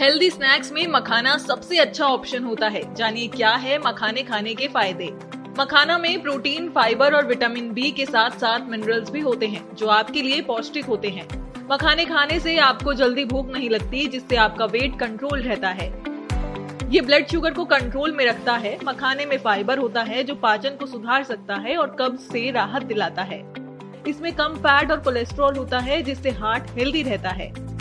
Healthy snacks में मखाना सबसे अच्छा ऑप्शन होता है, जानिए क्या है मखाने खाने के फ़ायदे। मखाना में प्रोटीन फाइबर और विटामिन बी के साथ साथ मिनरल्स भी होते हैं, जो आपके लिए पौष्टिक होते हैं। मखाने खाने से आपको जल्दी भूख नहीं लगती, जिससे आपका वेट कंट्रोल रहता है। ये ब्लड शुगर को कंट्रोल में रखता है, मखाने में फाइबर होता है, जो पाचन को सुधार सकता है और कब्ज से राहत दिलाता है। इसमें कम फैट और कोलेस्ट्रॉल होता है, जिससे हार्ट हेल्दी रहता है।